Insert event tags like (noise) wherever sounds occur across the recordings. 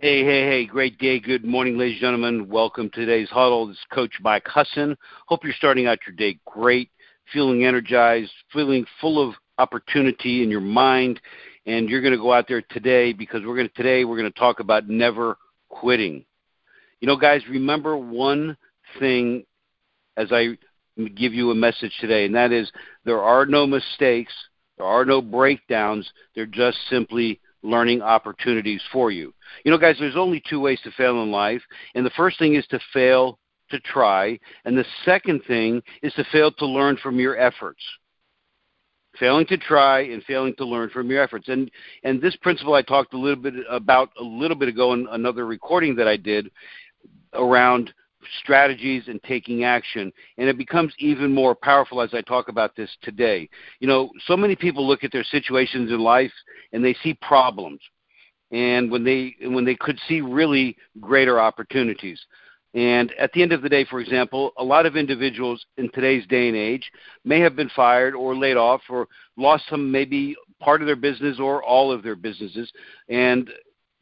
Hey, hey, hey, great day. Good morning, ladies and gentlemen. Welcome to today's huddle. This is Coach Mike Husson. Hope you're starting out your day great, feeling energized, feeling full of opportunity in your mind. And you're going to go out there today because we're going to, today we're going to talk about never quitting. You know, guys, remember one thing as I give you a message today, and that is there are no mistakes, there are no breakdowns, they're just simply learning opportunities for you. You know, guys, there's only two ways to fail in life, and the first thing is to fail to try, and the second thing is to fail to learn from your efforts. Failing to try and failing to learn from your efforts. And and this principle I talked a little bit about a little bit ago in another recording that I did around strategies and taking action. And it becomes even more powerful as I talk about this today. You know, so many people look at their situations in life and they see problems. And when they when they could see really greater opportunities. And at the end of the day, for example, a lot of individuals in today's day and age may have been fired or laid off or lost some maybe part of their business or all of their businesses. And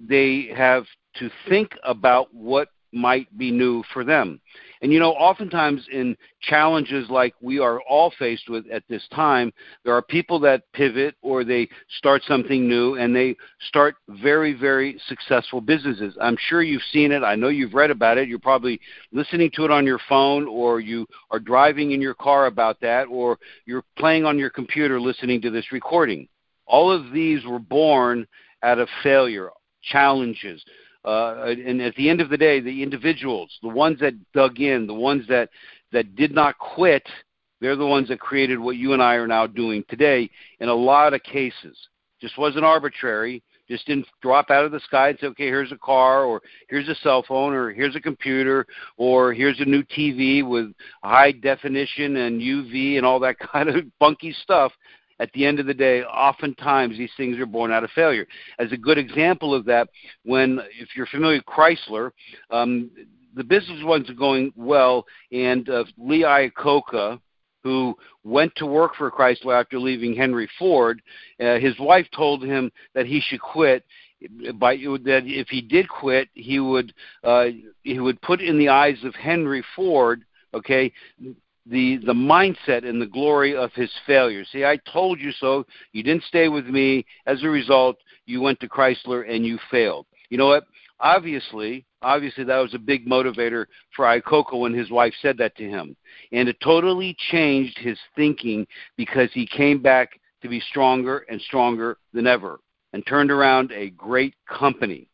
they have to think about what might be new for them. And you know, oftentimes in challenges like we are all faced with at this time, there are people that pivot or they start something new and they start very, very successful businesses. I'm sure you've seen it. I know you've read about it. You're probably listening to it on your phone or you are driving in your car about that or you're playing on your computer listening to this recording. All of these were born out of failure, challenges, uh, and at the end of the day, the individuals, the ones that dug in, the ones that that did not quit, they're the ones that created what you and I are now doing today. In a lot of cases, just wasn't arbitrary. Just didn't drop out of the sky and say, okay, here's a car, or here's a cell phone, or here's a computer, or here's a new TV with high definition and UV and all that (laughs) kind of funky stuff at the end of the day, oftentimes these things are born out of failure. As a good example of that, when if you're familiar with Chrysler, um, the business wasn't going well, and uh, Lee Iacocca, who went to work for Chrysler after leaving Henry Ford, uh, his wife told him that he should quit. By that, if he did quit, he would uh, he would put in the eyes of Henry Ford, okay, the the mindset and the glory of his failure. See, I told you so. You didn't stay with me. As a result, you went to Chrysler and you failed. You know what? Obviously, obviously that was a big motivator for Iacocca when his wife said that to him. And it totally changed his thinking because he came back to be stronger and stronger than ever and turned around a great company.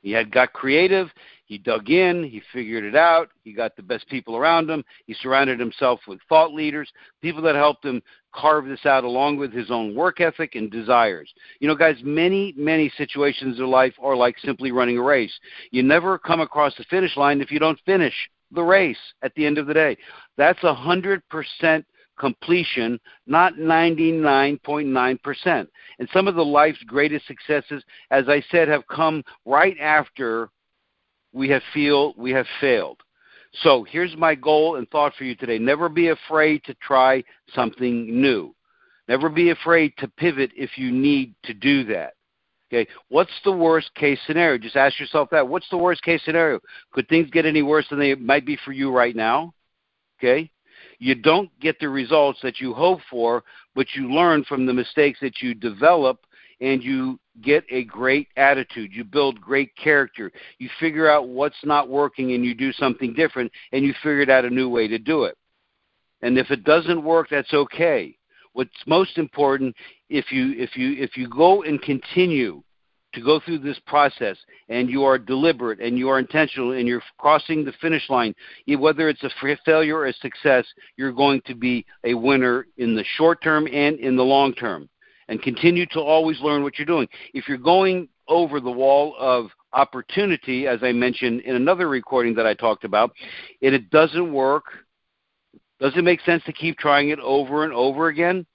He had got creative. He dug in, he figured it out, he got the best people around him, he surrounded himself with thought leaders, people that helped him carve this out along with his own work ethic and desires. You know, guys, many, many situations in life are like simply running a race. You never come across the finish line if you don't finish the race at the end of the day. That's a hundred percent completion, not 99.9%. And some of the life's greatest successes, as I said, have come right after we have feel we have failed. So here's my goal and thought for you today. Never be afraid to try something new. Never be afraid to pivot if you need to do that. Okay, what's the worst case scenario? Just ask yourself that. What's the worst case scenario? Could things get any worse than they might be for you right now? Okay, you don't get the results that you hope for, but you learn from the mistakes that you develop and you get a great attitude. You build great character. You figure out what's not working and you do something different and you figured out a new way to do it. And if it doesn't work, that's okay. What's most important if you if you if you go and continue to go through this process and you are deliberate and you are intentional and you're crossing the finish line, whether it's a failure or a success, you're going to be a winner in the short term and in the long term and continue to always learn what you're doing. If you're going over the wall of opportunity, as I mentioned in another recording that I talked about, and it doesn't work, does it make sense to keep trying it over and over again?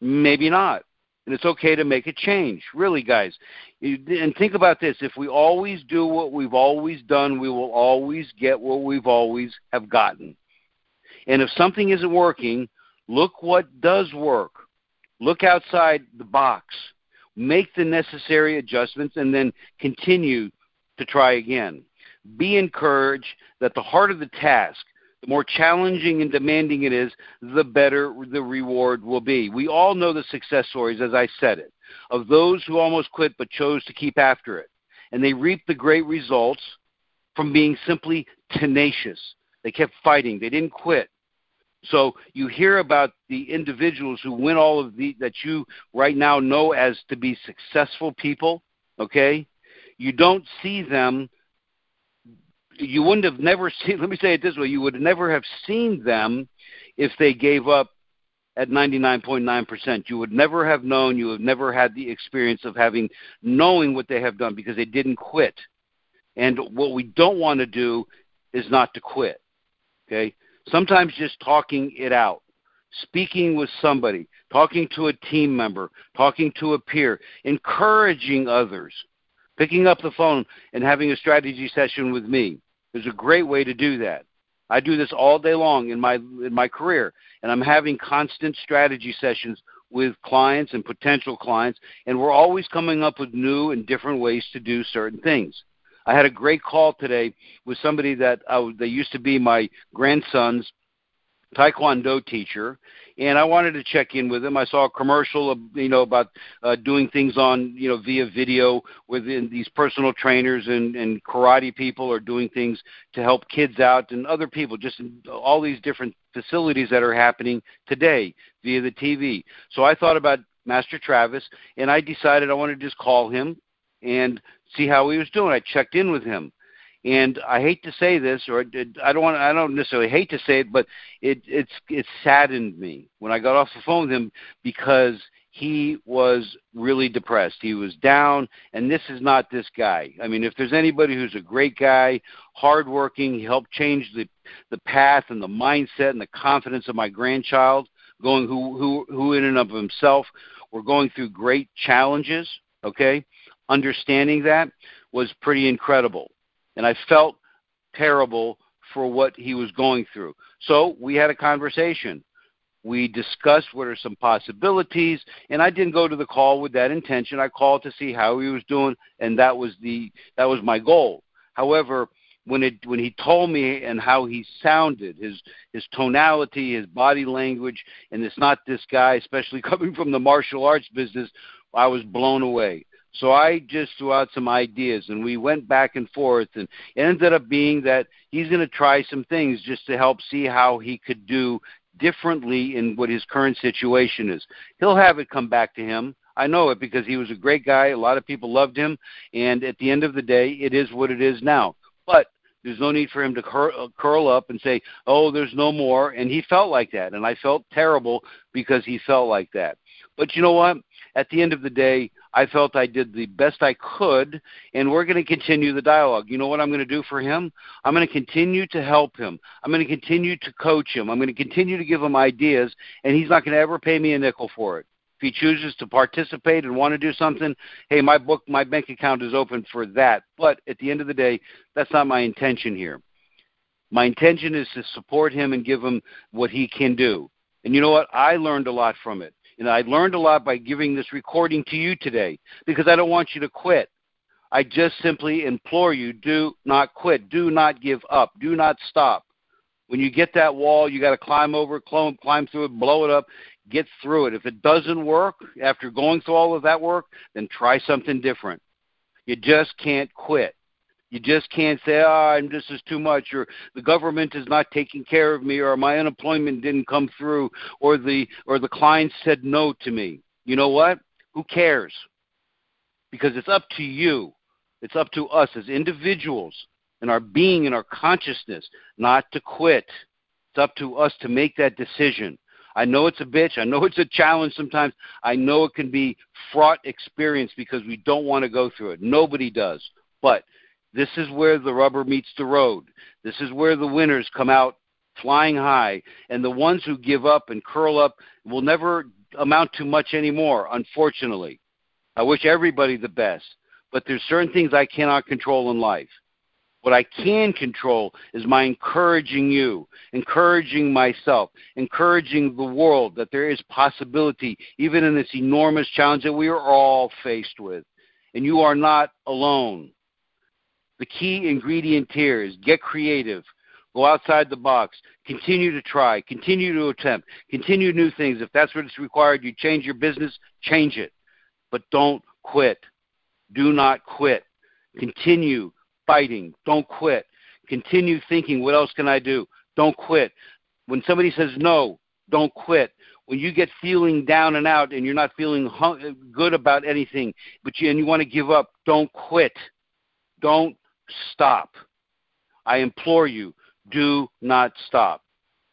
Maybe not. And it's okay to make a change, really, guys. And think about this if we always do what we've always done, we will always get what we've always have gotten. And if something isn't working, look what does work Look outside the box. Make the necessary adjustments and then continue to try again. Be encouraged that the heart of the task, the more challenging and demanding it is, the better the reward will be. We all know the success stories, as I said it, of those who almost quit but chose to keep after it. And they reaped the great results from being simply tenacious. They kept fighting, they didn't quit. So you hear about the individuals who win all of the that you right now know as to be successful people, okay? You don't see them you wouldn't have never (laughs) seen let me say it this way, you would never have seen them if they gave up at 99.9%. You would never have known, you would never had the experience of having knowing what they have done because they didn't quit. And what we don't want to do is not to quit. Okay? Sometimes just talking it out, speaking with somebody, talking to a team member, talking to a peer, encouraging others, picking up the phone and having a strategy session with me is a great way to do that. I do this all day long in my in my career, and I'm having constant strategy sessions with clients and potential clients, and we're always coming up with new and different ways to do certain things. I had a great call today with somebody that uh, they used to be my grandson's taekwondo teacher and I wanted to check in with him. I saw a commercial, you know, about uh, doing things on, you know, via video within these personal trainers and, and karate people are doing things to help kids out and other people, just all these different facilities that are happening today via the TV. So I thought about Master Travis, and I decided I wanted to just call him and see how he was doing. I checked in with him, and I hate to say this, or I don't want, I don't necessarily hate to say it, but it it's it saddened me when I got off the phone with him because he was really depressed. He was down, and this is not this guy. I mean, if there's anybody who's a great guy, hardworking, he helped change the the path and the mindset and the confidence of my grandchild, going who who who in and of himself were going through great challenges. Okay, understanding that was pretty incredible. And I felt terrible for what he was going through. So we had a conversation. We discussed what are some possibilities, and I didn't go to the call with that intention. I called to see how he was doing, and that was the that was my goal. However, when it when he told me and how he sounded, his his tonality, his body language, and it's not this guy, especially (laughs) coming from the martial arts business, I was blown away. So I just threw out some ideas, and we went back and forth, and it ended up being that he's going to try some things just to help see how he could do differently in what his current situation is. He'll have it come back to him. I know it because he was a great guy. A lot of people loved him, and at the end of the day, it is what it is now. But there's no need for him to cur- uh, curl up and say, "Oh, there's no more." And he felt like that, and I felt terrible because he felt like that. But you know what? At the end of the day, I felt I did the best I could, and we're going to continue the dialogue. You know what I'm going to do for him? I'm going to continue to help him. I'm going to continue to coach him. I'm going to continue to give him ideas, and he's not going to ever pay me a nickel for it. If he chooses to participate and want to do something, hey, my book, my bank account is open for that. But at the end of the day, that's not my intention here. My intention is to support him and give him what he can do. And you know what? I learned a lot from it. And I learned a lot by giving this recording to you today because I don't want you to quit. I just simply implore you do not quit. Do not give up. Do not stop. When you get that wall, you got to climb over, climb, climb through it, blow it up, get through it. If it doesn't work after going through all of that work, then try something different. You just can't quit. You just can't say, "Ah, oh, I'm this is too much," or the government is not taking care of me, or my unemployment didn't come through, or the or the client said no to me. You know what? Who cares? Because it's up to you. It's up to us as individuals and our being and our consciousness not to quit. It's up to us to make that decision. I know it's a bitch. I know (laughs) it's a challenge sometimes. I know it can be fraught experience because we don't want to go through it. Nobody does. But this is where the rubber meets the road. This is where the winners come out flying high, and the ones who give up and curl up will never amount to much anymore, unfortunately. I wish everybody the best, but there's certain things I cannot control in life. What I can control is my encouraging you, encouraging myself, encouraging the world that there is possibility, even in this enormous challenge that we are all faced with. And you are not alone. The key ingredient here is get creative. Go outside the box. Continue to try. Continue to attempt. Continue new things. If that's what it's required, you change your business, change it. But don't quit. Do not quit. Continue fighting. Don't quit. Continue thinking, what else can I do? Don't quit. When somebody says no, don't quit. When you get feeling down and out and you're not feeling good about anything, but you, and you want to give up, don't quit. Don't stop. I implore you, do not stop.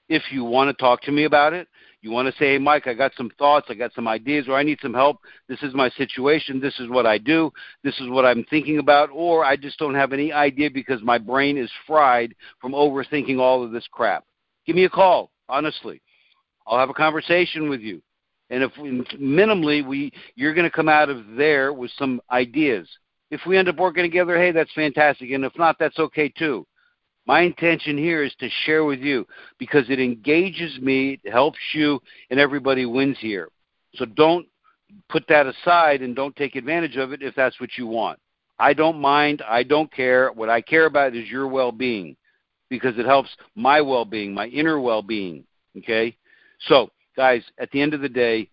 If you want to talk to me about it, you want to say, hey, Mike, I got some thoughts, I got some ideas, or I need some help. This is my situation. This is what I do. This is what I'm thinking about. Or I just don't have any idea because my brain is fried from overthinking all of this crap. Give me a call, honestly. I'll have a conversation with you. And if we, minimally we you're going to come out of there with some ideas. If we end up working together, hey, that's fantastic. And if not, that's okay too. My intention here is to share with you because it engages me, it helps you, and everybody wins here. So don't put that aside and don't take advantage of it if that's what you want. I don't mind. I don't care. What I care about is your well being because it helps my well being, my inner well being. Okay? So, guys, at the end of the day,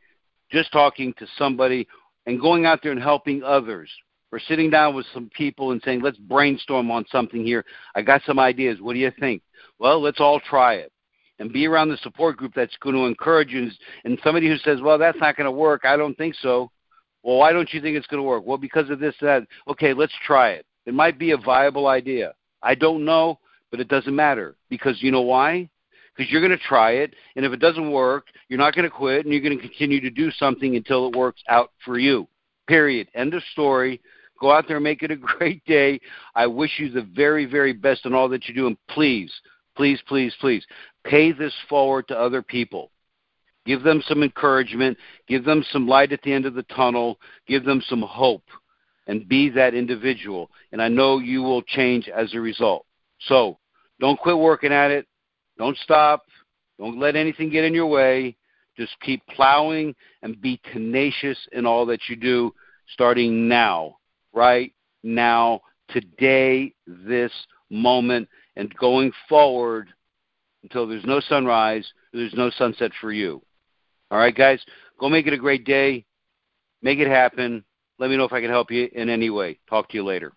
just talking to somebody and going out there and helping others or sitting down with some people and saying, let's brainstorm on something here. I got some ideas. What do you think? Well, let's all try it. And be around the support group that's going to encourage you. And somebody who says, well, that's not going to work. I don't think so. Well, why don't you think it's going to work? Well, because of this, that. Okay, let's try it. It might be a viable idea. I don't know, but it doesn't matter. Because you know why? Because you're going to try it. And if it doesn't work, you're not going to quit and you're going to continue to do something until it works out for you. Period. End of story. Go out there and make it a (laughs) great day. I wish you the very, very best in all that you do. And please, please, please, please, pay this forward to other people. Give them some encouragement. Give them some light at the end of the tunnel. Give them some hope. And be that individual. And I know you will change as a result. So don't quit working at it. Don't stop. Don't let anything get in your way. Just keep plowing and be tenacious in all that you do starting now right now, today, this moment, and going forward until there's no sunrise, there's no sunset for you. All right, guys? Go make it a great day. Make it happen. Let me know if I can help you in any way. Talk to you later.